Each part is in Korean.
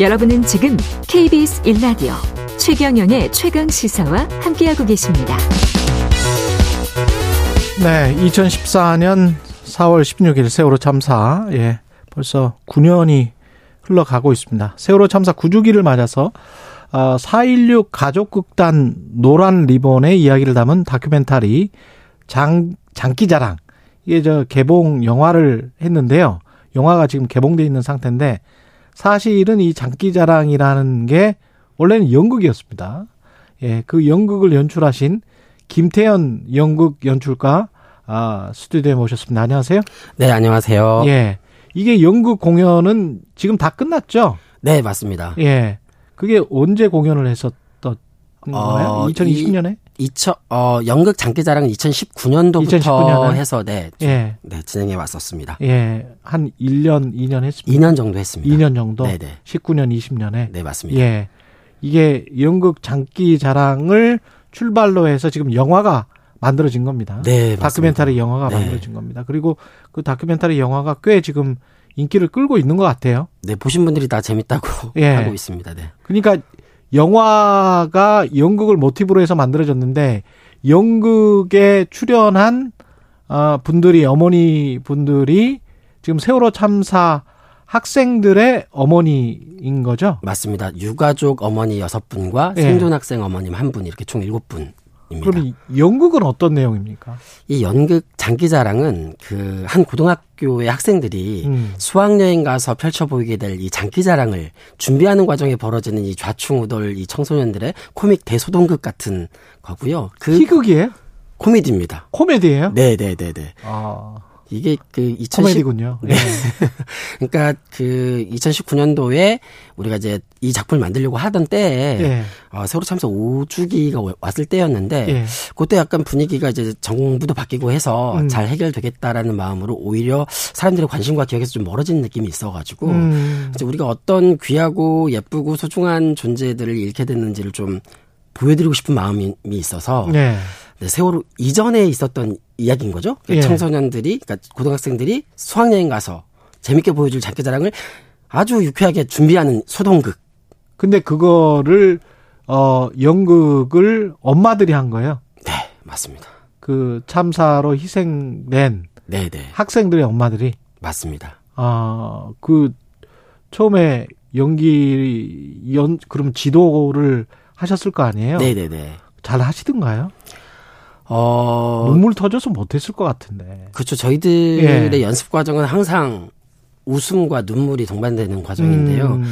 여러분은 지금 KBS 1라디오 최경영의 최강 시사와 함께하고 계십니다. 네, 2014년 4월 16일 세월호 참사, 예, 벌써 9년이 흘러가고 있습니다. 세월호 참사 9주기를 맞아서 4.16 어, 가족극단 노란 리본의 이야기를 담은 다큐멘터리 장, 장기자랑. 이게 저 개봉 영화를 했는데요. 영화가 지금 개봉돼 있는 상태인데 사실은 이 장기자랑이라는 게 원래는 연극이었습니다. 예, 그 연극을 연출하신 김태현 연극 연출가 아, 스튜디오에 모셨습니다. 안녕하세요. 네, 안녕하세요. 예. 이게 연극 공연은 지금 다 끝났죠? 네, 맞습니다. 예. 그게 언제 공연을 했었던 거예요? 어, 2020년에? 2000, 어, 연극 장기자랑은 2019년도부터 2019년에? 해서 네, 예. 네, 진행해 왔었습니다. 예. 한 1년, 2년 했습니다. 2년 정도 했습니다. 2년 정도? 네네. 19년, 20년에? 네, 맞습니다. 예. 이게 연극 장기자랑을 출발로 해서 지금 영화가 만들어진 겁니다. 네, 다큐멘터리 영화가 네. 만들어진 겁니다. 그리고 그 다큐멘터리 영화가 꽤 지금 인기를 끌고 있는 것 같아요. 네, 보신 분들이 다 재밌다고 예. 하고 있습니다. 네. 그러니까 영화가 연극을 모티브로 해서 만들어졌는데 연극에 출연한 어, 분들이 어머니 분들이 지금 세월호 참사 학생들의 어머니인 거죠? 맞습니다. 유가족 어머니 여섯 분과 예. 생존 학생 어머님 한 분 이렇게 총 일곱 분. 그럼 연극은 어떤 내용입니까? 이 연극 장기자랑은 그 한 고등학교의 학생들이 음. 수학여행 가서 펼쳐 보이게 될 이 장기자랑을 준비하는 과정에 벌어지는 이 좌충우돌 이 청소년들의 코믹 대소동극 같은 거고요. 그 희극이에요? 코미디입니다. 코미디예요? 네, 네, 네, 네. 아. 이게 그 2010, 코미디군요. 네. 그러니까 그 2019년도에 우리가 이제 이 작품을 만들려고 하던 때에 네. 어, 세월호 참사 5주기가 왔을 때였는데 네. 그때 약간 분위기가 이제 정부도 바뀌고 해서 음. 잘 해결되겠다라는 마음으로 오히려 사람들의 관심과 기억에서 좀 멀어진 느낌이 있어가지고 음. 이제 우리가 어떤 귀하고 예쁘고 소중한 존재들을 잃게 됐는지를 좀 보여드리고 싶은 마음이 있어서 네. 네, 세월호 이전에 있었던 이야기인 거죠. 그러니까 예. 청소년들이, 그러니까 고등학생들이 수학여행 가서 재밌게 보여줄 장기자랑을 아주 유쾌하게 준비하는 소동극. 근데 그거를 어 연극을 엄마들이 한 거예요. 네, 맞습니다. 그 참사로 희생된 네네. 네. 학생들의 엄마들이 맞습니다. 아, 그 처음에 연기 연 그럼 지도를 하셨을 거 아니에요? 네 네네. 네, 네. 잘 하시던가요? 어 눈물 터져서 못했을 것 같은데. 그렇죠. 저희들의 예. 연습 과정은 항상 웃음과 눈물이 동반되는 과정인데요. 음.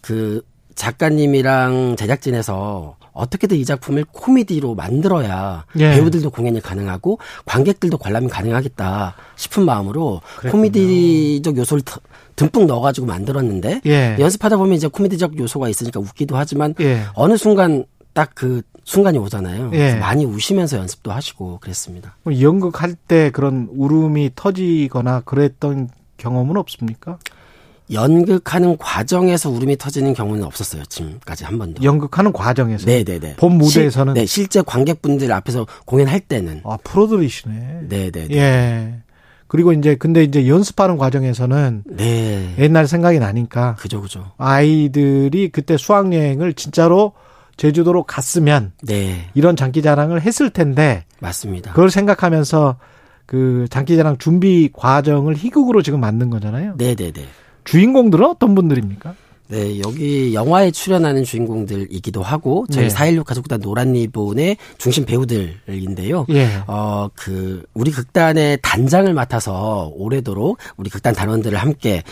그 작가님이랑 제작진에서 어떻게든 이 작품을 코미디로 만들어야 예. 배우들도 공연이 가능하고 관객들도 관람이 가능하겠다 싶은 마음으로 그랬군요. 코미디적 요소를 듬뿍 넣어가지고 만들었는데 예. 연습하다 보면 이제 코미디적 요소가 있으니까 웃기도 하지만 예. 어느 순간 딱 그 순간이 오잖아요. 예. 많이 우시면서 연습도 하시고 그랬습니다. 연극 할 때 그런 울음이 터지거나 그랬던 경험은 없습니까? 연극하는 과정에서 울음이 터지는 경우는 없었어요. 지금까지 한 번도. 연극하는 과정에서? 네네네. 본 무대에서는? 실, 네, 실제 관객분들 앞에서 공연할 때는. 아, 프로들이시네. 네네네. 예. 그리고 이제 근데 이제 연습하는 과정에서는 네. 옛날 생각이 나니까 그죠 그죠. 아이들이 그때 수학 여행을 진짜로 제주도로 갔으면 네. 이런 장기자랑을 했을 텐데 맞습니다. 그걸 생각하면서 그 장기자랑 준비 과정을 희극으로 지금 만든 거잖아요. 네, 네, 네. 주인공들은 어떤 분들입니까? 네, 여기 영화에 출연하는 주인공들이기도 하고 저희 네. 4.16 가족단 노란 리본의 중심 배우들인데요. 예. 어, 그 우리 극단의 단장을 맡아서 오래도록 우리 극단 단원들을 함께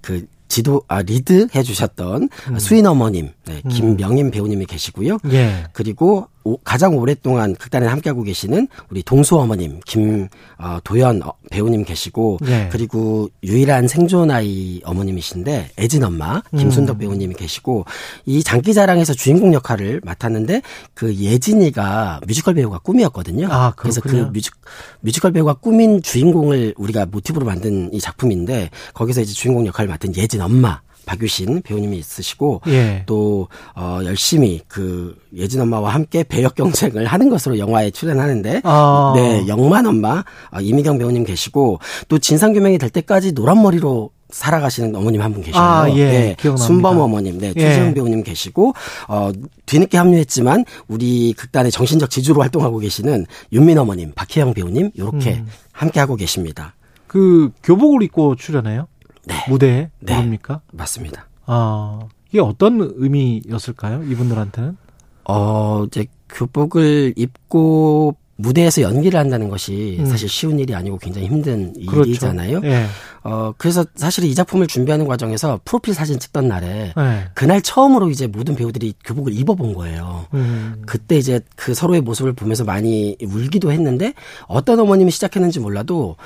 그 지도 아 리드 해주셨던 음. 수인 어머님 네, 음. 김명임 배우님이 계시고요. 예. 그리고 오, 가장 오랫동안 극단에 함께하고 계시는 우리 동수 어머님 김도연 어, 배우님 계시고 예. 그리고 유일한 생존 아이 어머님이신데 애진 엄마 김순덕 음. 배우님이 계시고 이 장기자랑에서 주인공 역할을 맡았는데 그 예진이가 뮤지컬 배우가 꿈이었거든요. 아, 그래서 그 뮤직 뮤지컬 배우가 꿈인 주인공을 우리가 모티브로 만든 이 작품인데 거기서 이제 주인공 역할을 맡은 예진 엄마 박유신 배우님이 있으시고 예. 또 어, 열심히 그 예진 엄마와 함께 배역 경쟁을 하는 것으로 영화에 출연하는데 아. 네 영만 엄마 어, 이미경 배우님 계시고 또 진상 규명이 될 때까지 노란 머리로 살아가시는 어머님 한 분 계시고요. 아, 예. 네. 기억납니다. 순범 어머님, 네. 최지영 예. 배우님 계시고 어 뒤늦게 합류했지만 우리 극단의 정신적 지주로 활동하고 계시는 윤민 어머님, 박희영 배우님 이렇게 음. 함께 하고 계십니다. 그 교복을 입고 출연해요? 네. 무대에 네. 모릅니까? 맞습니다. 아 이게 어떤 의미였을까요? 이분들한테는? 어 이제 교복을 입고 무대에서 연기를 한다는 것이 음. 사실 쉬운 일이 아니고 굉장히 힘든 그렇죠. 일이잖아요. 예. 어, 그래서 사실 이 작품을 준비하는 과정에서 프로필 사진 찍던 날에 예. 그날 처음으로 이제 모든 배우들이 교복을 입어본 거예요. 음. 그때 이제 그 서로의 모습을 보면서 많이 울기도 했는데 어떤 어머님이 시작했는지 몰라도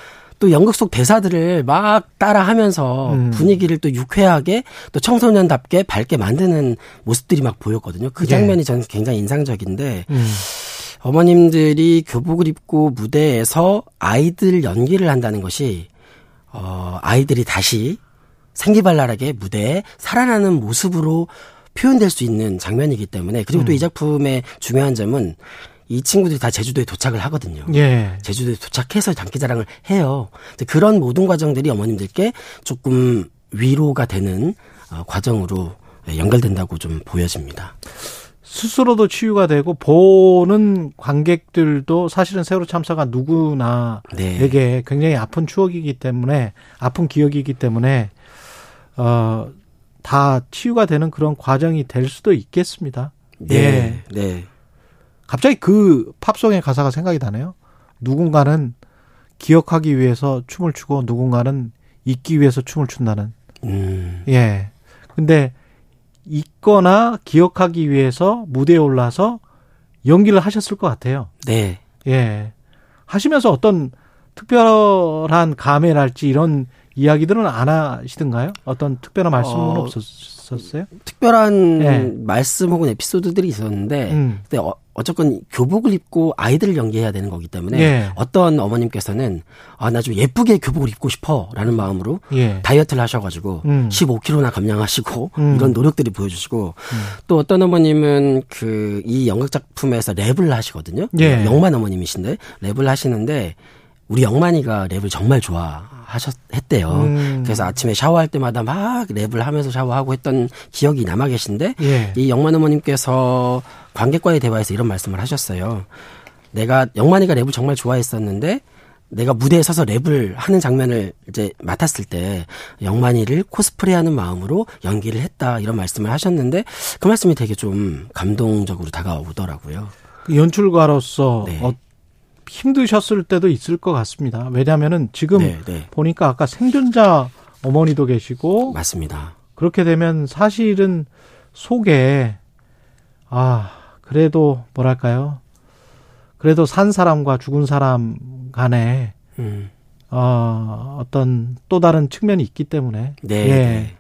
또 연극 속 대사들을 막 따라하면서 음. 분위기를 또 유쾌하게 또 청소년답게 밝게 만드는 모습들이 막 보였거든요. 그 예. 장면이 예. 저는 굉장히 인상적인데 음. 어머님들이 교복을 입고 무대에서 아이들 연기를 한다는 것이 어 아이들이 다시 생기발랄하게 무대에 살아나는 모습으로 표현될 수 있는 장면이기 때문에 그리고 음. 또이 작품의 중요한 점은 이 친구들이 다 제주도에 도착을 하거든요. 예. 제주도에 도착해서 장기자랑을 해요. 그런 모든 과정들이 어머님들께 조금 위로가 되는 어, 과정으로 연결된다고 좀 보여집니다. 스스로도 치유가 되고 보는 관객들도 사실은 세월호 참사가 누구나에게 네. 굉장히 아픈 추억이기 때문에 아픈 기억이기 때문에 어 다 치유가 되는 그런 과정이 될 수도 있겠습니다. 네. 예. 네. 갑자기 그 팝송의 가사가 생각이 나네요. 누군가는 기억하기 위해서 춤을 추고 누군가는 잊기 위해서 춤을 춘다는. 음. 예. 근데 있거나 기억하기 위해서 무대에 올라서 연기를 하셨을 것 같아요. 네. 예. 하시면서 어떤 특별한 감회랄지 이런 이야기들은 안 하시던가요? 어떤 특별한 말씀은 어, 없었어요? 특별한 네. 말씀 혹은 에피소드들이 있었는데, 음. 근데 어, 어쨌건 교복을 입고 아이들을 연기해야 되는 거기 때문에 예. 어떤 어머님께서는 아 나 좀 예쁘게 교복을 입고 싶어라는 마음으로 예. 다이어트를 하셔가지고 음. 15kg나 감량하시고 음. 이런 노력들이 보여주시고 음. 또 어떤 어머님은 그 이 연극 작품에서 랩을 하시거든요. 예. 영만 어머님이신데 랩을 하시는데 우리 영만이가 랩을 정말 좋아하셨 했대요. 음. 그래서 아침에 샤워할 때마다 막 랩을 하면서 샤워하고 했던 기억이 남아 계신데 예. 이 영만 어머님께서 관객과의 대화에서 이런 말씀을 하셨어요. 내가 영만이가 랩을 정말 좋아했었는데 내가 무대에 서서 랩을 하는 장면을 이제 맡았을 때 영만이를 코스프레하는 마음으로 연기를 했다 이런 말씀을 하셨는데 그 말씀이 되게 좀 감동적으로 다가오더라고요. 그 연출가로서 네. 어, 힘드셨을 때도 있을 것 같습니다. 왜냐하면은 지금 네, 네. 보니까 아까 생존자 어머니도 계시고 맞습니다. 그렇게 되면 사실은 속에 아 그래도 뭐랄까요? 그래도 산 사람과 죽은 사람 간에 음. 어, 어떤 또 다른 측면이 있기 때문에 네, 예. 네.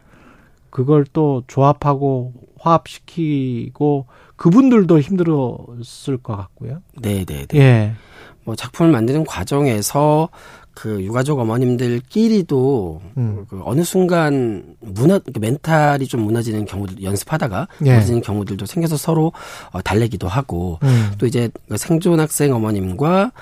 그걸 또 조합하고 화합시키고 그분들도 힘들었을 것 같고요. 네, 네, 네. 예. 뭐 작품을 만드는 과정에서 그 유가족 어머님들끼리도 음. 그 어느 순간 무너 그 멘탈이 좀 무너지는 경우들 연습하다가 예. 무너지는 경우들도 생겨서 서로 어, 달래기도 하고 음. 또 이제 그 생존 학생 어머님과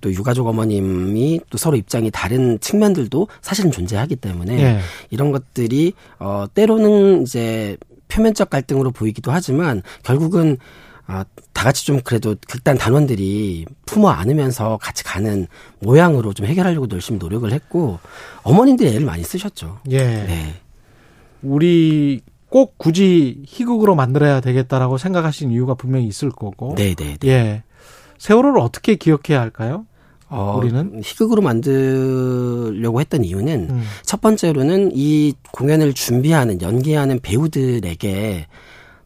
또 유가족 어머님이 또 서로 입장이 다른 측면들도 사실은 존재하기 때문에 예. 이런 것들이 어 때로는 이제 표면적 갈등으로 보이기도 하지만 결국은 아, 다 같이 좀 그래도 극단 단원들이 품어 안으면서 같이 가는 모양으로 좀 해결하려고 열심히 노력을 했고 어머님들이 애를 많이 쓰셨죠. 예. 네. 우리 꼭 굳이 희극으로 만들어야 되겠다라고 생각하신 이유가 분명히 있을 거고. 네, 네. 네. 예. 세월호를 어떻게 기억해야 할까요? 어, 우리는 희극으로 만들려고 했던 이유는 음. 첫 번째로는 이 공연을 준비하는 연기하는 배우들에게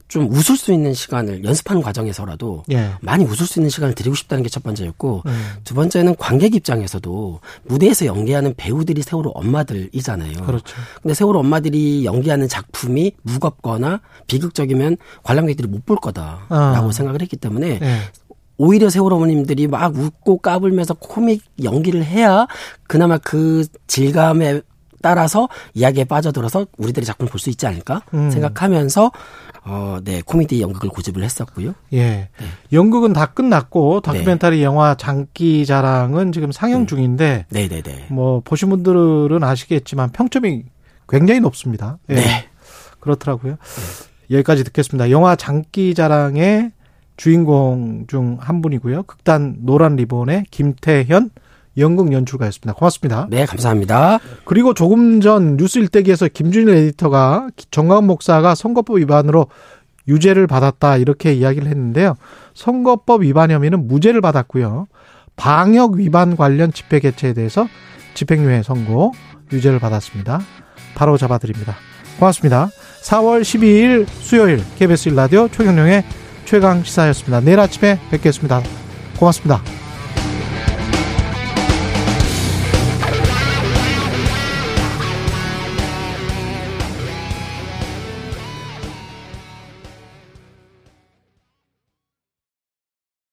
좀 웃을 수 있는 시간을 연습하는 과정에서라도 예. 많이 웃을 수 있는 시간을 드리고 싶다는 게 첫 번째였고 음. 두 번째는 관객 입장에서도 무대에서 연기하는 배우들이 세월호 엄마들이잖아요. 그렇죠. 근데 세월호 엄마들이 연기하는 작품이 무겁거나 비극적이면 관람객들이 못 볼 거다라고 아. 생각을 했기 때문에 예. 오히려 세월호 어머님들이 막 웃고 까불면서 코믹 연기를 해야 그나마 그 질감에 따라서 이야기에 빠져들어서 우리들의 작품을 볼 수 있지 않을까 음. 생각하면서 어, 네, 코미디 연극을 고집을 했었고요. 예. 네. 연극은 다 끝났고 다큐멘터리 네. 영화 장기 자랑은 지금 상영 음. 중인데 네, 네, 네. 뭐 보신 분들은 아시겠지만 평점이 굉장히 높습니다. 예. 네. 그렇더라고요. 여기까지 듣겠습니다. 영화 장기 자랑의 주인공 중 한 분이고요. 극단 노란 리본의 김태현 연극 연출가였습니다. 고맙습니다. 네, 감사합니다. 그리고 조금 전 뉴스 일대기에서 김준일 에디터가 정강 목사가 선거법 위반으로 유죄를 받았다 이렇게 이야기를 했는데요. 선거법 위반 혐의는 무죄를 받았고요. 방역 위반 관련 집회 개최에 대해서 집행유예 선고 유죄를 받았습니다. 바로 잡아드립니다. 고맙습니다. 4월 12일 수요일 KBS 1라디오 최경령의 최강 시사였습니다. 내일 아침에 뵙겠습니다. 고맙습니다.